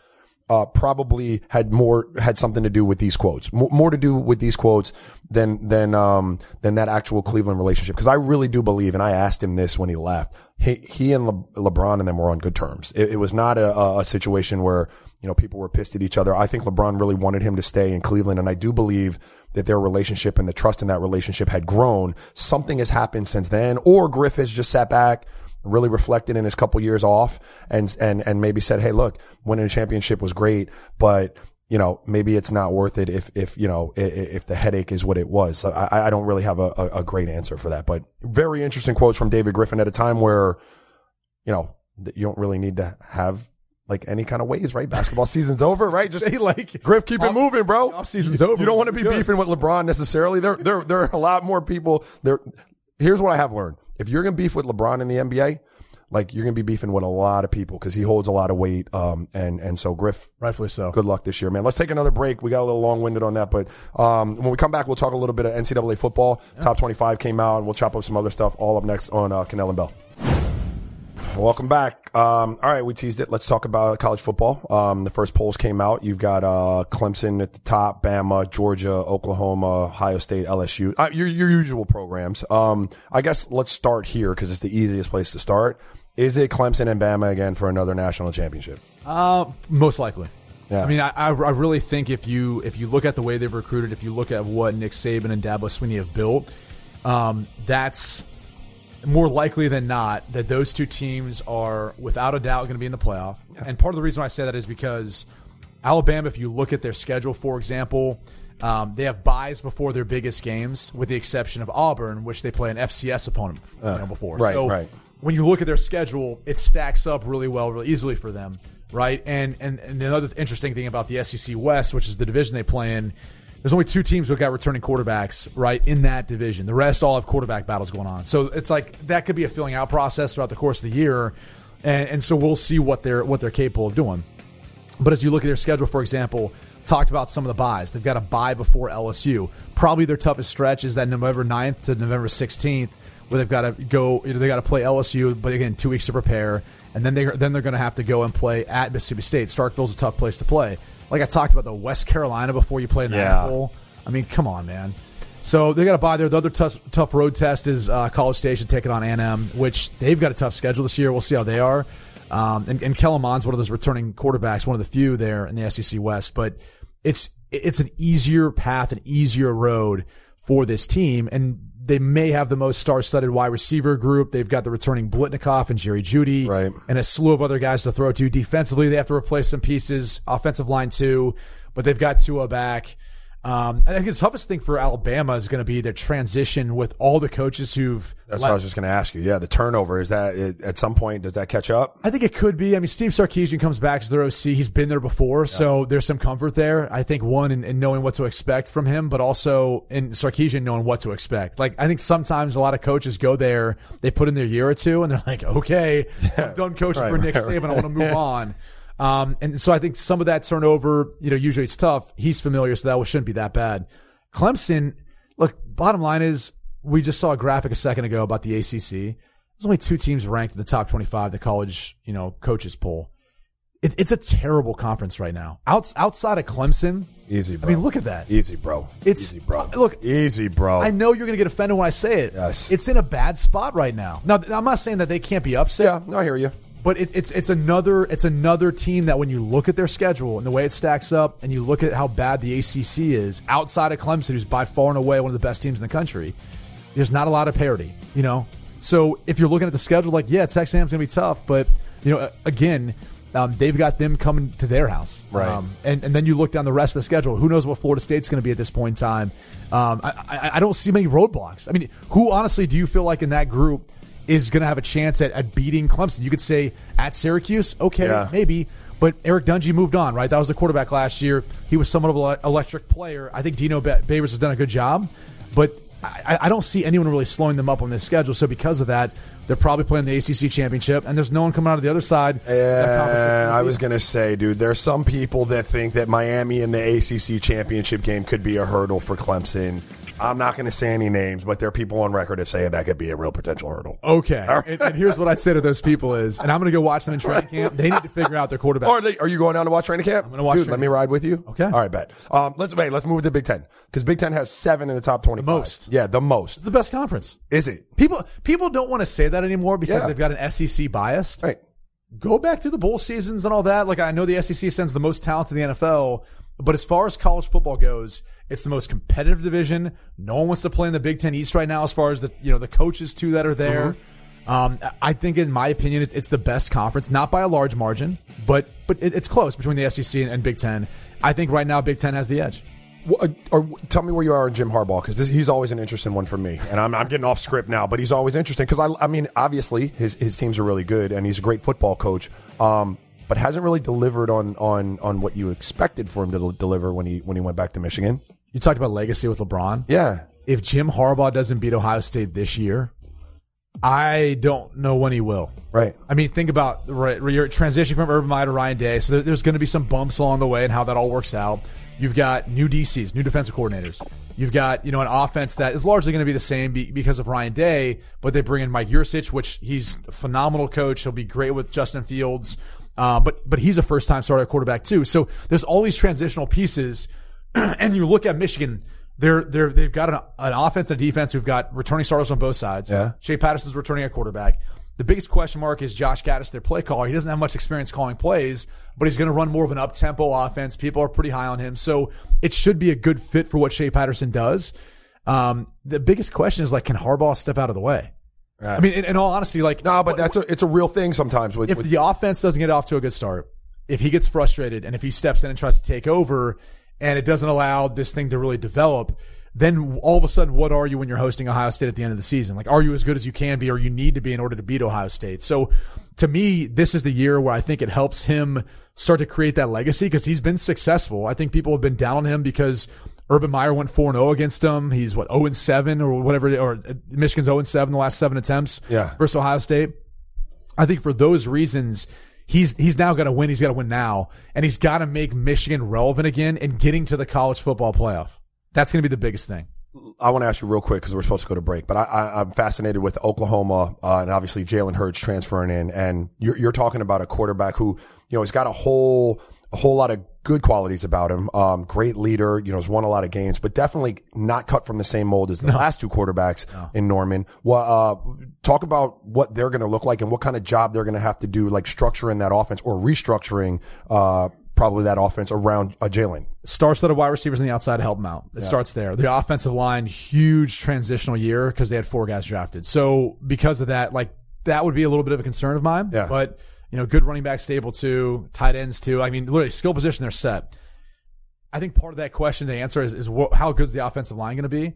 uh, probably had more, had something to do with these quotes, more, more to do with these quotes than, than, um, than that actual Cleveland relationship. Cause I really do believe, and I asked him this when he left, he, he and Le- LeBron and them were on good terms. It, it was not a, a, a situation where, you know, people were pissed at each other. I think LeBron really wanted him to stay in Cleveland. And I do believe that their relationship and the trust in that relationship had grown. Something has happened since then, or Griff has just sat back, really reflected in his couple years off and, and, and maybe said, Hey, look, winning a championship was great, but you know, maybe it's not worth it if, if, you know, i- i- if the headache is what it was. So I, I don't really have a, a, great answer for that, but very interesting quotes from David Griffin at a time where, you know, you don't really need to have like any kind of waves, right? Basketball season's over, right? Just Say like Griff, keep it moving, bro. off-season's You- over. You don't want to be Good. beefing with LeBron necessarily. There, there, there are a lot more people. There. Here's what I have learned: if you're gonna beef with LeBron in the NBA, like you're gonna be beefing with a lot of people because he holds a lot of weight. Um, and and so Griff, rightfully so. good luck this year, man. Let's take another break. We got a little long winded on that, but um, when we come back, we'll talk a little bit of NCAA football. Top 25 came out, and we'll chop up some other stuff. All up next on uh, Kanell and Bell. Welcome back. Um, all right, we teased it. Let's talk about college football. Um, the first polls came out. You've got uh, Clemson at the top, Bama, Georgia, Oklahoma, Ohio State, LSU. Uh, your your usual programs. Um, I guess let's start here because it's the easiest place to start. Is it Clemson and Bama again for another national championship? Uh, most likely. Yeah. I mean, I, I really think if you if you look at the way they've recruited, if you look at what Nick Saban and Dabo Swinney have built, um, that's more likely than not that those two teams are without a doubt going to be in the playoff. And part of the reason why I say that is because Alabama, if you look at their schedule, for example, um, they have byes before their biggest games, with the exception of Auburn, which they play an FCS opponent you know, before. right, so right. when you look at their schedule, it stacks up really well, really easily for them, right? And and and another interesting thing about the SEC West, which is the division they play in, there's only two teams who got returning quarterbacks, right, in that division. The rest all have quarterback battles going on. So it's like that could be a filling out process throughout the course of the year, and, and so we'll see what they're what they're capable of doing. But as you look at their schedule, for example, talked about some of the byes. They've got a bye before LSU. Probably their toughest stretch is that November 9th to November 16th, where they've got to go. You know, they got to play LSU, but again, two weeks to prepare, and then they then they're going to have to go and play at Mississippi State. Starkville's a tough place to play. Like I talked about the West Carolina before you play in the Yeah. Bowl. I mean, come on, man. So they got to buy there. The other tough, tough road test is uh, College Station taking on A&M, which they've got a tough schedule this year. We'll see how they are. Um, and, and Kellen Mond's one of those returning quarterbacks, one of the few there in the SEC West. But it's it's an easier path, an easier road for this team, and they may have the most star-studded wide receiver group. They've got the returning Biletnikoff and Jerry Jeudy, Right. and a slew of other guys to throw to. Defensively, they have to replace some pieces. Offensive line too, but they've got Tua back. Um, I think the toughest thing for Alabama is going to be the transition with all the coaches who've. That's left. what I was just going to ask you. Yeah, the turnover is that it, at some point does that catch up? I think it could be. I mean, Steve Sarkisian comes back as their OC. He's been there before, so there's some comfort there. I think one in, in knowing what to expect from him, but also in Sarkisian knowing what to expect. Like I think sometimes a lot of coaches go there, they put in their year or two, and they're like, okay, I'm done coaching Right, for Nick right, Saban. I want to move on. Um, and so I think some of that turnover, you know, usually it's tough. He's familiar, so that shouldn't be that bad. Clemson, look, bottom line is we just saw a graphic a second ago about the ACC. There's only two teams ranked in the top 25, the college, you know, coaches poll. It, it's a terrible conference right now. Outs, outside of Clemson, Easy, bro. I mean, look at that. Easy, bro. It's- easy, bro. look, easy, bro. I know you're going to get offended when I say it. Yes. It's in a bad spot right now. Now, I'm not saying that they can't be upset. yeah, no, I hear you. But it, it's it's another it's another team that when you look at their schedule and the way it stacks up, and you look at how bad the ACC is outside of Clemson, who's by far and away one of the best teams in the country, there's not a lot of parity. You know, so if you're looking at the schedule, like yeah, Texas A&M's gonna be tough, but you know, again, um, they've got them coming to their house, Right. Um, and and then you look down the rest of the schedule. Who knows what Florida State's going to be at this point in time? Um, I, I, I don't see many roadblocks. I mean, who honestly do you feel like in that group is going to have a chance at, at beating Clemson? You could say at Syracuse, okay, Yeah. maybe. But Eric Dungey moved on, right? That was the quarterback last year. He was somewhat of an electric player. I think Dino Ba- Babers has done a good job, but I, I don't see anyone really slowing them up on this schedule. So because of that, they're probably playing the ACC championship, and there's no one coming out of the other side. that conference that's gonna I was going to say, dude, there's some people that think that Miami in the ACC championship game could be a hurdle for Clemson. I'm not going to say any names, but there are people on record that say that could be a real potential hurdle. Okay. And, and here's what I'd say to those people is, and I'm going to go watch them in training camp. They need to figure out their quarterback. Or are, they, are you going down to watch training camp? I'm gonna watch Dude, let me ride with you. Okay. All right, bet. Um, let's wait. Let's move to Big Ten because Big Ten has seven in the top twenty. most. Yeah, the most. it's the best conference. Is it? People people don't want to say that anymore because Yeah. they've got an SEC bias. Right. Go back through the bowl seasons and all that. Like I know the SEC sends the most talent to the NFL, but as far as college football goes, it's the most competitive division. No one wants to play in the Big Ten East right now. As far as the you know the coaches too that are there. Um, I think, in my opinion, it's the best conference, not by a large margin, but but it's close between the SEC and, Big Ten. I think right now Big Ten has the edge. Uh, Or tell me where you are in Jim Harbaugh because he's always an interesting one for me, and I'm, I'm getting off script now, but he's always interesting because I, I mean, obviously his his teams are really good, and he's a great football coach, um, but hasn't really delivered on on on what you expected for him to deliver when he when he went back to Michigan. You talked about legacy with LeBron. Yeah, If Jim Harbaugh doesn't beat Ohio State this year, I don't know when he will. right. I mean, think about right, you're transitioning from Urban Meyer to Ryan Day, so there, there's going to be some bumps along the way and how that all works out. You've got new DCs, new defensive coordinators. You've got, you know, an offense that is largely going to be the same be, because of Ryan Day, but they bring in Mike Yurcich, which he's a phenomenal coach. He'll be great with Justin Fields. Uh, but, but he's a first time starter quarterback too. So there's all these transitional pieces. and you look at Michigan, they're, they're, they've got an, an offense and a defense who've got returning starters on both sides. Yeah. Shea Patterson's returning a quarterback. The biggest question mark is Josh Gattis, their play caller. He doesn't have much experience calling plays, but he's going to run more of an up tempo offense. People are pretty high on him. So it should be a good fit for what Shea Patterson does. Um, the biggest question is like, can Harbaugh step out of the way? I mean, in, in all honesty, like, No, but that's a it's a real thing sometimes with, if with the offense doesn't get off to a good start, if he gets frustrated and if he steps in and tries to take over and it doesn't allow this thing to really develop, then all of a sudden, what are you when you're hosting Ohio State at the end of the season? Like, are you as good as you can be or you need to be in order to beat Ohio State? So to me, this is the year where I think it helps him start to create that legacy because he's been successful. I think people have been down on him because Urban Meyer went 4 0 against him. He's what, 0 7 or whatever, or uh, Michigan's 0 7 the last seven attempts Yeah. versus Ohio State. I think for those reasons, he's he's now got to win. He's got to win now, and he's got to make Michigan relevant again and getting to the college football playoff. That's going to be the biggest thing. I want to ask you real quick because we're supposed to go to break, but I, I'm fascinated with Oklahoma uh, and obviously Jalen Hurts transferring in, and you're, you're talking about a quarterback who you know has got a whole a whole lot of good qualities about him. Um, great leader, you know, has won a lot of games, but definitely not cut from the same mold as the last two quarterbacks in Norman. Well, uh, talk about what they're going to look like and what kind of job they're going to have to do, like structuring that offense or restructuring. Uh, Probably that offense around uh, Jalen. Star studded wide receivers on the outside to help him out. It starts there. The offensive line, huge transitional year because they had four guys drafted. So because of that, like that would be a little bit of a concern of mine. Yeah. But you know, good running back stable too, tight ends too. I mean, literally skill position they're set. I think part of that question to answer is, is what, how good is the offensive line going to be?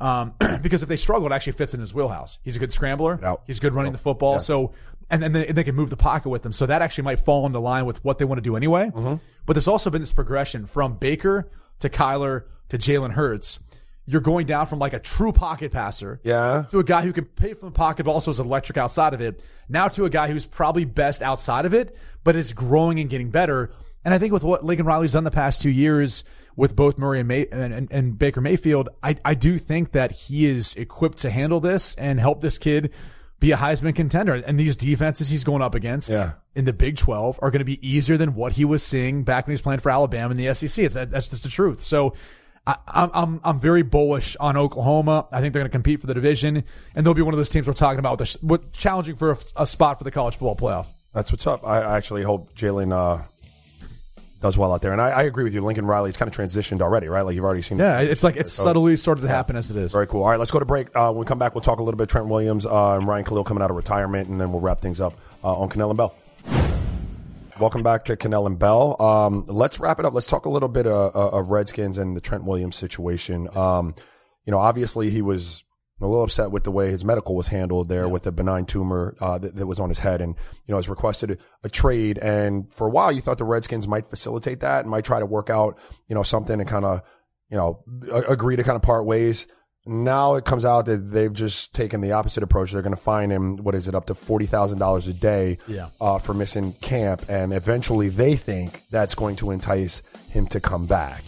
Um, because if they struggle, it actually fits in his wheelhouse. He's a good scrambler. Out. He's good running the football. So, and then they, they can move the pocket with them. So that actually might fall into line with what they want to do anyway. But there's also been this progression from Baker to Kyler to Jalen Hurts. You're going down from like a true pocket passer Yeah. to a guy who can pay from the pocket, but also is electric outside of it. Now to a guy who's probably best outside of it, but is growing and getting better. And I think with what Lincoln Riley's done the past two years with both Murray and, May, and, and, and Baker Mayfield, I, I do think that he is equipped to handle this and help this kid be a Heisman contender. And these defenses he's going up against Yeah. in the Big 12 are going to be easier than what he was seeing back when he was playing for Alabama in the SEC. It's, that's just the truth. So I, I'm, I'm, I'm very bullish on Oklahoma. I think they're going to compete for the division and they'll be one of those teams we're talking about with, a, with challenging for a, a spot for the college football playoff. That's what's up. I I actually hope Jalen uh, does well out there, and I, I agree with you. Lincoln Riley's kind of transitioned already, right? Like you've already seen. Yeah, it's like it's subtly started to happen as it is. Very cool. All right, let's go to break. Uh, when we come back, we'll talk a little bit Trent Williams uh, and Ryan Kalil coming out of retirement, and then we'll wrap things up uh, on Kanell and Bell. Welcome back to Kanell and Bell. Um, let's wrap it up. Let's talk a little bit uh, uh, of Redskins and the Trent Williams situation. Um, you know, obviously he was a little upset with the way his medical was handled there with a benign tumor uh, that, that was on his head, and you know has requested a, a trade. And for a while, you thought the Redskins might facilitate that and might try to work out you know something and kind of you know a- agree to kind of part ways. Now it comes out that they've just taken the opposite approach. They're going to fine him. What is it? Up to forty thousand dollars a day Yeah. uh, for missing camp, and eventually they think that's going to entice him to come back.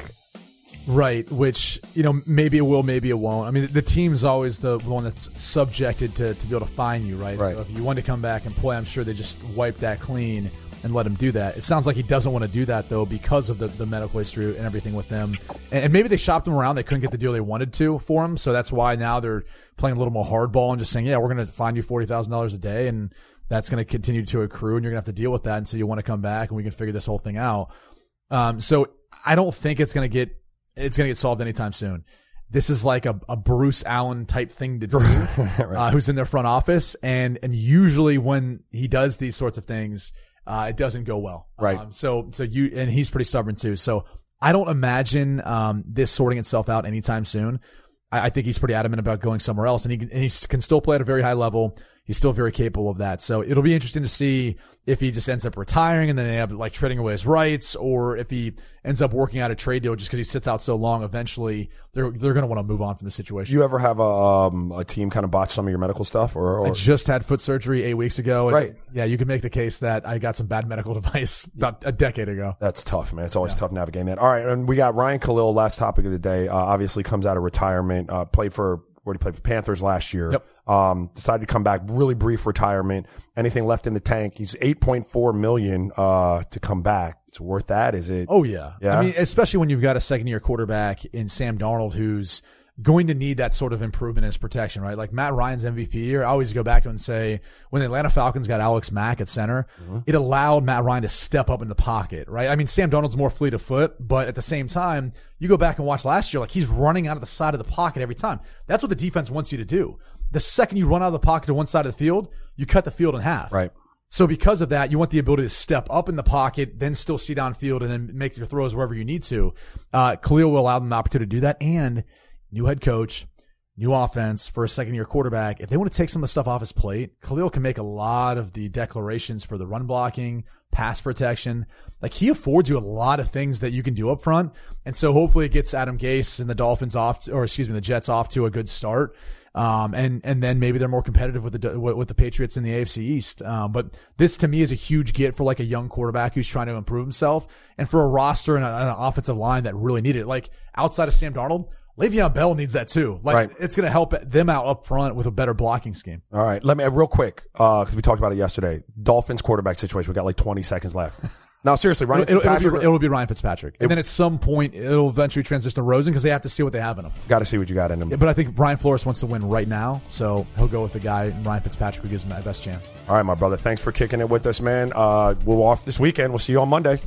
Right, which, you know, maybe it will, maybe it won't. I mean, the team's always the one that's subjected to, to be able to fine you, right? Right. So if you want to come back and play, I'm sure they just wipe that clean and let him do that. It sounds like he doesn't want to do that, though, because of the, the medical history and everything with them. And, and maybe they shopped him around. They couldn't get the deal they wanted to for him. So that's why now they're playing a little more hardball and just saying, yeah, we're going to find you $40,000 a day. And that's going to continue to accrue. And you're going to have to deal with that until so you want to come back and we can figure this whole thing out. Um, so I don't think it's going to get it's going to get solved anytime soon. This is like a, a Bruce Allen type thing to do, uh, who's in their front office, and and usually when he does these sorts of things, uh, it doesn't go well. Right. Um, so so you and he's pretty stubborn too. So I don't imagine um, this sorting itself out anytime soon. I, I think he's pretty adamant about going somewhere else, and he and he can still play at a very high level. He's still very capable of that. So it'll be interesting to see if he just ends up retiring and then they have like trading away his rights, or if he ends up working out a trade deal just because he sits out so long. Eventually, they're they're going to want to move on from the situation. You ever have a um, a team kind of botch some of your medical stuff, or, or I just had foot surgery eight weeks ago. and, Right. Yeah, you can make the case that I got some bad medical advice about a decade ago. That's tough, man. It's always tough navigating that. All right, and we got Ryan Kalil. Last topic of the day. Uh, obviously, comes out of retirement. Uh, played for where he played for Panthers last year. Yep. Um, decided to come back. Really brief retirement. Anything left in the tank? He's eight point four million uh, to come back. It's worth that. Is it? Oh yeah. Yeah? I mean, especially when you've got a second year quarterback in Sam Darnold who's going to need that sort of improvement in his protection, right? Like Matt Ryan's MVP year, I always go back to and say when the Atlanta Falcons got Alex Mack at center, it allowed Matt Ryan to step up in the pocket, right? I mean, Sam Darnold's more fleet of foot, but at the same time, you go back and watch last year, like he's running out of the side of the pocket every time. That's what the defense wants you to do. The second you run out of the pocket to one side of the field, you cut the field in half. Right. So because of that, you want the ability to step up in the pocket, then still see downfield and then make your throws wherever you need to. Uh, Kalil will allow them the opportunity to do that. And new head coach, new offense for a second year quarterback. If they want to take some of the stuff off his plate, Kalil can make a lot of the declarations for the run blocking, pass protection. Like he affords you a lot of things that you can do up front. And so hopefully it gets Adam Gase and the Dolphins off, to, or excuse me, the Jets off to a good start. Um, and, and then maybe they're more competitive with the, with the Patriots in the AFC East. Um, but this to me is a huge get for like a young quarterback who's trying to improve himself and for a roster and, a, and an offensive line that really need it. Like outside of Sam Darnold, Le'Veon Bell needs that too. Like Right. it's going to help them out up front with a better blocking scheme. All right. Let me, uh, real quick, uh, cause we talked about it yesterday. Dolphins quarterback situation. We got like 20 seconds left. No, seriously, Ryan It'll, it'll, be, it'll be Ryan Fitzpatrick. And then at some point, it'll eventually transition to Rosen because they have to see what they have in him. got to see what you got in him. But I think Brian Flores wants to win right now. So he'll go with the guy, Ryan Fitzpatrick, who gives him that best chance. All right, my brother. Thanks for kicking it with us, man. Uh, we're off this weekend. We'll see you on Monday.